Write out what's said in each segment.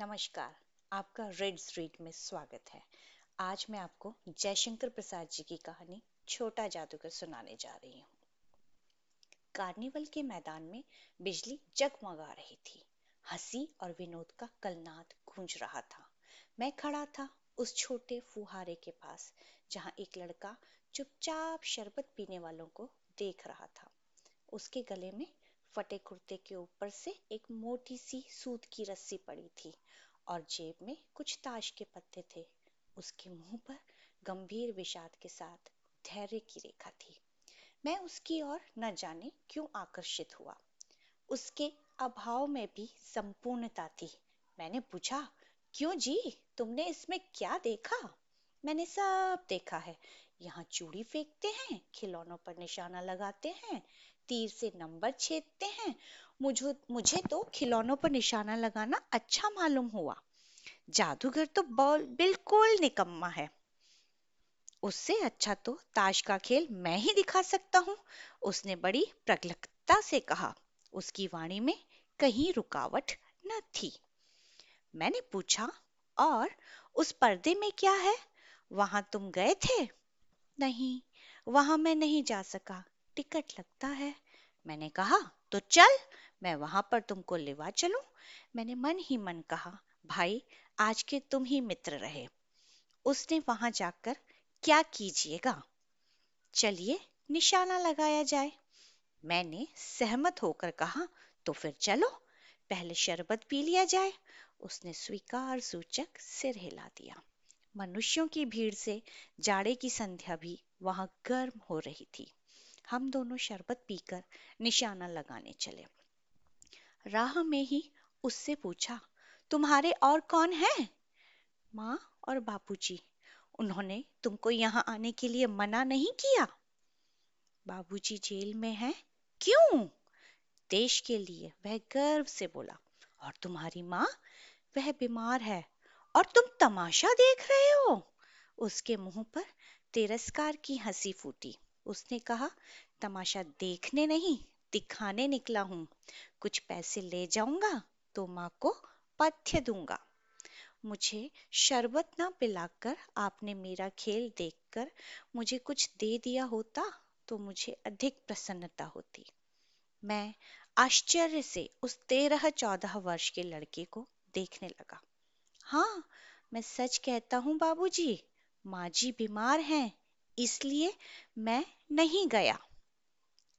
नमस्कार, आपका red street में स्वागत है। आज मैं आपको जयशंकर प्रसाद जी की कहानी छोटा जादूगर सुनाने जा रही हूँ। कार्निवल के मैदान में बिजली जगमगा रही थी। हँसी और विनोद का कलनाद गूंज रहा था। मैं खड़ा था उस छोटे फुहारे के पास, जहाँ एक लड़का चुपचाप शरबत पीने वालों को देख रहा था। उसके गले में फटे कुर्ते के ऊपर से एक मोटी सी सूत की रस्सी पड़ी थी और जेब में कुछ ताश के पत्ते थे। उसके मुँह पर गंभीर विषाद के साथ धैर्य की रेखा थी। मैं उसकी ओर न जाने क्यों आकर्षित हुआ। उसके अभाव में भी संपूर्णता थी। मैंने पूछा, क्यों जी? तुमने इसमें क्या देखा? मैंने सब देखा है। यहाँ चूड़ी फेंकते हैं, खिलौनों पर निशाना लगाते हैं तीर से नंबर छेदते हैं। मुझे मुझे तो खिलौनों पर निशाना लगाना अच्छा मालूम हुआ। जादूगर तो बिल्कुल निकम्मा है। उससे अच्छा तो ताश का खेल मैं ही दिखा सकता हूँ, उसने बड़ी प्रगलता से कहा। उसकी वाणी में कहीं रुकावट न थी। मैंने पूछा, और उस पर्दे में क्या है? वहाँ तुम गए थे? नहीं, वहाँ मैं नहीं जा सका। टिकट लगता है। मैंने कहा तो चल, मैं वहाँ पर तुमको लेवा चलूँ। मैंने मन ही मन कहा, भाई, आज के तुम ही मित्र रहे। उसने वहाँ जाकर क्या कीजिएगा? चलिए, निशाना लगाया जाए। मैंने सहमत होकर कहा तो फिर चलो, पहले शरबत पी लिया जाए। उसने स्वीकार सूचक सिर हिला दिया। मनुष्यों की भीड़ से जाड़े की संध्या भी वहाँ गर्म हो रही थी। हम दोनों शरबत पीकर निशाना लगाने चले। राह में ही उससे पूछा, तुम्हारे और कौन है? माँ और बापूजी उन्होंने तुमको यहाँ आने के लिए मना नहीं किया? बाबूजी जेल में हैं? क्यों? देश के लिए, वह गर्व से बोला। और तुम्हारी माँ? वह बीमार है। और तुम तमाशा देख रहे हो? उसके मुँह पर तिरस्कार की हँसी फूटी। उसने कहा, तमाशा देखने नहीं, दिखाने निकला हूँ। कुछ पैसे ले जाऊँगा तो माँ को पथ्य दूँगा। मुझे शरबत ना पिलाकर आपने मेरा खेल देखकर मुझे कुछ दे दिया होता तो मुझे अधिक प्रसन्नता होती। मैं आश्चर्य से उस तेरह चौदह वर्ष के लड़के को देखने लगा। हाँ मैं सच कहता हूँ बाबूजी, माँ जी बीमार हैं। इसलिए मैं नहीं गया।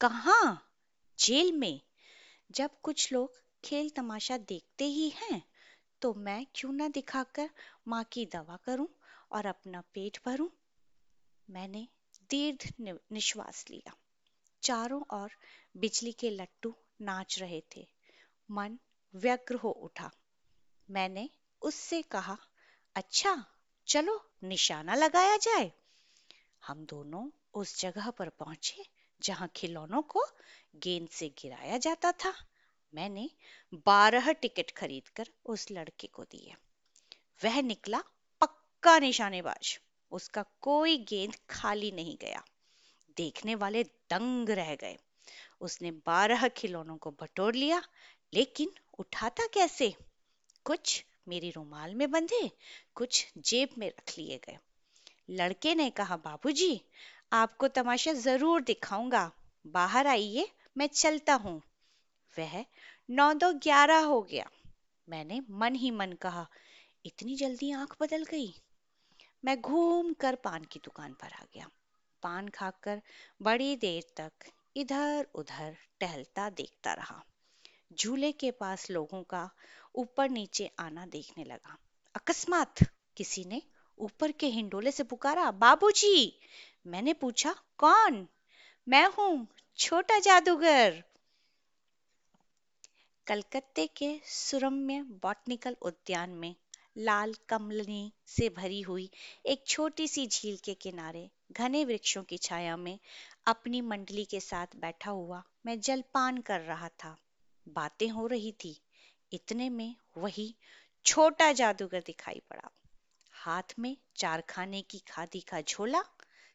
कहा? जेल में। जब कुछ लोग खेल तमाशा देखते ही हैं तो मैं क्यों ना दिखाकर माँ की दवा करूँ और अपना पेट भरूं? मैंने दीर्घ निश्वास लिया। चारों ओर बिजली के लट्टू नाच रहे थे। मन व्यग्र हो उठा। मैंने उससे कहा अच्छा चलो, निशाना लगाया जाए। हम दोनों उस जगह पर पहुँचे जहाँ खिलौनों को गेंद से गिराया जाता था। मैंने बारह टिकट खरीदकर उस लड़के को दिए। वह निकला पक्का निशानेबाज। उसका कोई गेंद खाली नहीं गया। देखने वाले दंग रह गए। उसने बारह खिलौनों को बटोर लिया, लेकिन उठाता कैसे? कुछ मेरी रुमाल में बंधे, कुछ जेब में रख लिए गए। लड़के ने कहा, बाबूजी, आपको तमाशा ज़रूर दिखाऊँगा। बाहर आइए, मैं चलता हूँ। वह नौ दो ग्यारह हो गया। मैंने मन ही मन कहा, इतनी जल्दी आँख बदल गई। मैं घूम कर पान की दुकान पर आ गया। पान खाकर बड़ी देर तक इधर उधर टहलता देखता रहा। झूले के पास लोगों का ऊपर नीचे आना देखने लगा। अकस्मात किसी ने ऊपर के हिंडोले से पुकारा, बाबूजी, मैंने पूछा, कौन? मैं हूँ छोटा जादूगर. कलकत्ते के सुरम्य बॉटनिकल उद्यान में लाल कमलनी से भरी हुई एक छोटी सी झील के किनारे घने वृक्षों की छाया में अपनी मंडली के साथ बैठा हुआ मैं जलपान कर रहा था। बातें हो रही थी, इतने में वही छोटा जादूगर दिखाई पड़ा। हाथ में चारखाने की खादी का झोला,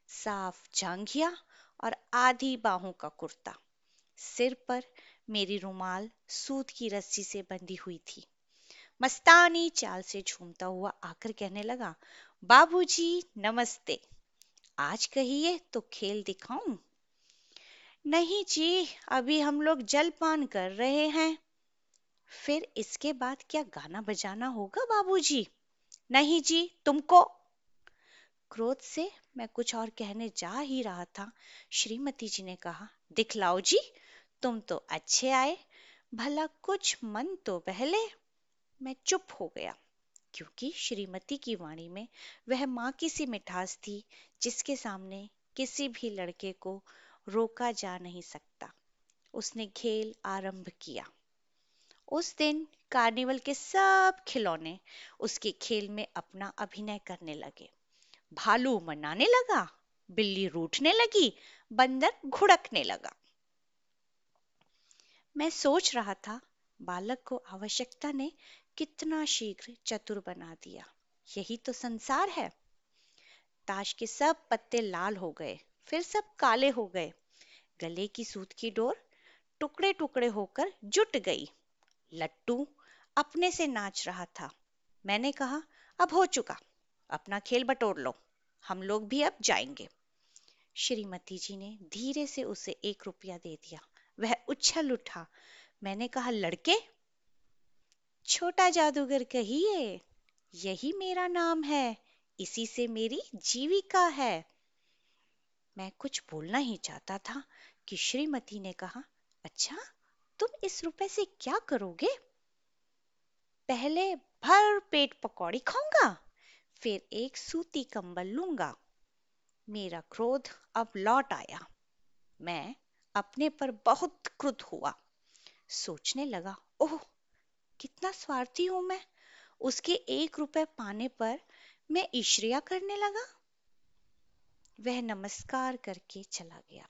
साफ़ जांघिया और आधी बाहों का कुर्ता। सिर पर मेरी रुमाल सूत की रस्सी से बंधी हुई थी। मस्तानी चाल से झूमता हुआ आकर कहने लगा, बाबूजी, नमस्ते। आज कहिए तो खेल दिखाऊँ? नहीं जी, अभी हम लोग जलपान कर रहे हैं। फिर इसके बाद क्या गाना बजाना होगा, बाबूजी? नहीं जी, तुमको। क्रोध से मैं कुछ और कहने जा ही रहा था, श्रीमती जी ने कहा, दिखलाओ जी, तुम तो अच्छे आए, भला कुछ मन तो पहले मैं चुप हो गया, क्योंकि श्रीमती की वाणी में वह माँ की सी मिठास थी, जिसके सामने किसी भी लड़के को रोका जा नहीं सकता। उसने खेल आरंभ किया। उस दिन कार्निवल के सब खिलौने उसके खेल में अपना अभिनय करने लगे। भालू मनाने लगा, बिल्ली रूठने लगी, बंदर घुड़कने लगा। मैं सोच रहा था, बालक को आवश्यकता ने कितना शीघ्र चतुर बना दिया। यही तो संसार है। ताश के सब पत्ते लाल हो गए, फिर सब काले हो गए। गले की सूत की डोर टुकड़े टुकड़े होकर जुट गई। लट्टू अपने से नाच रहा था। मैंने कहा, अब हो चुका। अपना खेल बटोर लो। हम लोग भी अब जाएँगे। श्रीमती जी ने धीरे से उसे एक रुपया दे दिया। वह उछल उठा। मैंने कहा, लड़के, छोटा जादूगर कहिए, यही मेरा नाम है। इसी से मेरी जीविका है। मैं कुछ बोलना ही चाहता था कि श्रीमती ने कहा अच्छा तुम इस रुपए से क्या करोगे? पहले भर पेट पकौड़ी खाऊँगा, फिर एक सूती कंबल लूँगा। मेरा क्रोध अब लौट आया। मैं अपने पर बहुत क्रुद्ध हुआ। सोचने लगा, ओह, कितना स्वार्थी हूँ मैं। उसके एक रुपए पाने पर मैं ईश्रिया करने लगा। वह नमस्कार करके चला गया।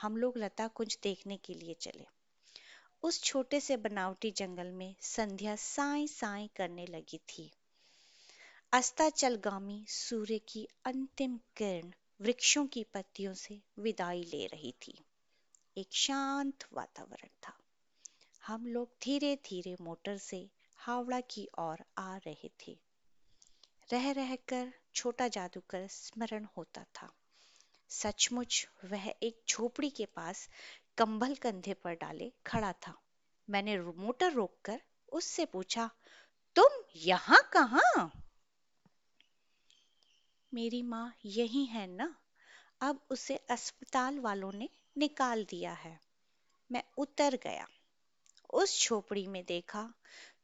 हम लोग लता कुंज देखने के लिए चले। उस छोटे से बनावटी जंगल में संध्या साई साई करने लगी थी। अस्ताचलगामी सूर्य की अंतिम किरण वृक्षों की पत्तियों से विदाई ले रही थी। एक शांत वातावरण था। हम लोग धीरे धीरे मोटर से हावड़ा की ओर आ रहे थे। रह रहकर छोटा जादूगर स्मरण होता था। सचमुच वह एक झोपड़ी के पास कंबल कंधे पर डाले, खड़ा था। मैंने मोटर रोककर उससे पूछा, तुम यहाँ कहा? मेरी माँ यही है ना? अब उसे अस्पताल वालों ने निकाल दिया है। मैं उतर गया। उस झोपड़ी में देखा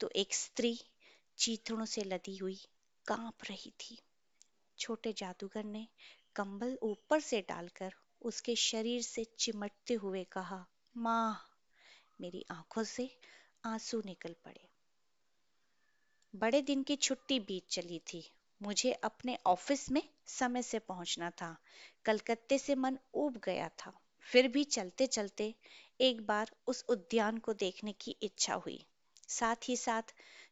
तो एक स्त्री चीथड़ों से लदी हुई काँप रही थी। छोटे जादूगर ने कंबल ऊपर से डालकर उसके शरीर से चिमटते हुए कहा, माँ, मेरी आँखों से आँसू निकल पड़े। बड़े दिन की छुट्टी बीत चली थी। मुझे अपने ऑफ़िस में समय से पहुँचना था। कलकत्ते से मन उब गया था। फिर भी चलते चलते एक बार उस उद्यान को देखने की इच्छा हुई। साथ ही साथ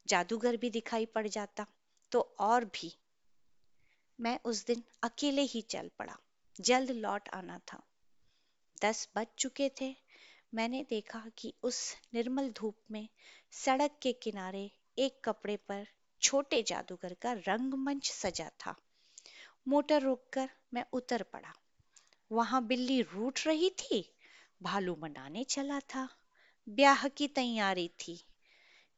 जादूगर भी दिखाई पड़ जाता तो और भी। मैं उस दिन अकेले ही चल पड़ा। जल्द लौट आना था। दस बज चुके थे। मैंने देखा कि उस निर्मल धूप में सड़क के किनारे एक कपड़े पर छोटे जादूगर का रंगमंच सजा था। मोटर रोककर मैं उतर पड़ा। वहाँ बिल्ली रूट रही थी, भालू मनाने चला था, ब्याह की तैयारी थी।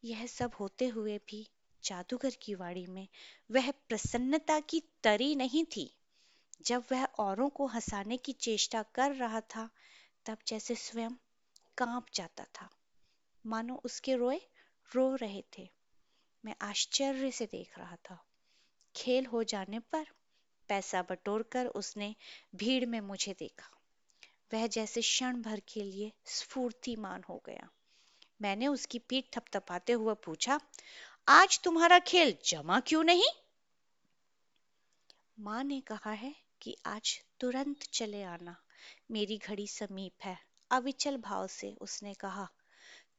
यह सब होते हुए भी जादूगर की वाड़ी में वह प्रसन्नता की तरी नहीं थी। जब वह औरों को हंसाने की चेष्टा कर रहा था, तब जैसे स्वयं काँप जाता था। मानो उसके रोए रो रहे थे। मैं आश्चर्य से देख रहा था। खेल हो जाने पर पैसा बटोर कर उसने भीड़ में मुझे देखा। वह जैसे क्षण भर के लिए स्फूर्तिमान हो गया। मैंने उसकी पीठ थपथपाते हुए पूछा, आज तुम्हारा खेल जमा क्यों नहीं? माँ ने कहा है कि आज तुरंत चले आना। मेरी घड़ी समीप है। अविचल भाव से उसने कहा,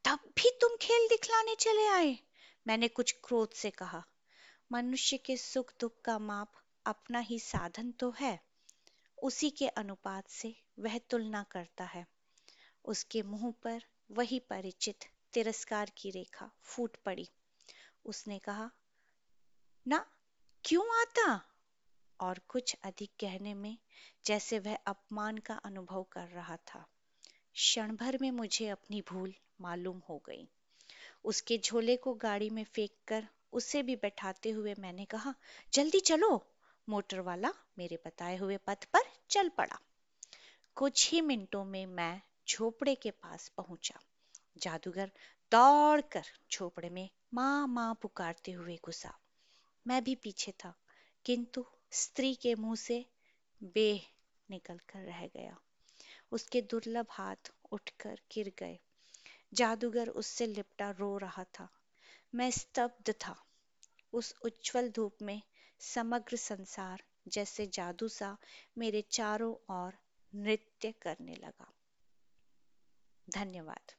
तब भी तुम खेल दिखलाने चले आए? मैंने कुछ क्रोध से कहा, मनुष्य के सुख दुख का माप अपना ही साधन तो है। उसी के अनुपात से वह तुलना करता है। उसके मुँह पर वही परिचित तिरस्कार की रेखा फूट पड़ी। उसने कहा, ना, क्यों आता? और कुछ अधिक कहने में, जैसे वह अपमान का अनुभव कर रहा था। क्षण भर में मुझे अपनी भूल मालूम हो गई। उसके झोले को गाड़ी में फेंक कर उसे भी बैठाते हुए मैंने कहा, जल्दी चलो। मोटर वाला मेरे बताए हुए पथ पर चल पड़ा। कुछ ही मिनटों में मैं झोपड़े के पास पहुँचा। जादूगर दौड़कर झोपड़े में माँ माँ पुकारते हुए घुसा। मैं भी पीछे था, किंतु स्त्री के मुँह से बे निकल कर रह गया। उसके दुर्लभ हाथ उठकर गिर गए। जादूगर उससे लिपटा रो रहा था। मैं स्तब्ध था। उस उज्जवल धूप में समग्र संसार जैसे जादू सा मेरे चारों ओर नृत्य करने लगा। धन्यवाद।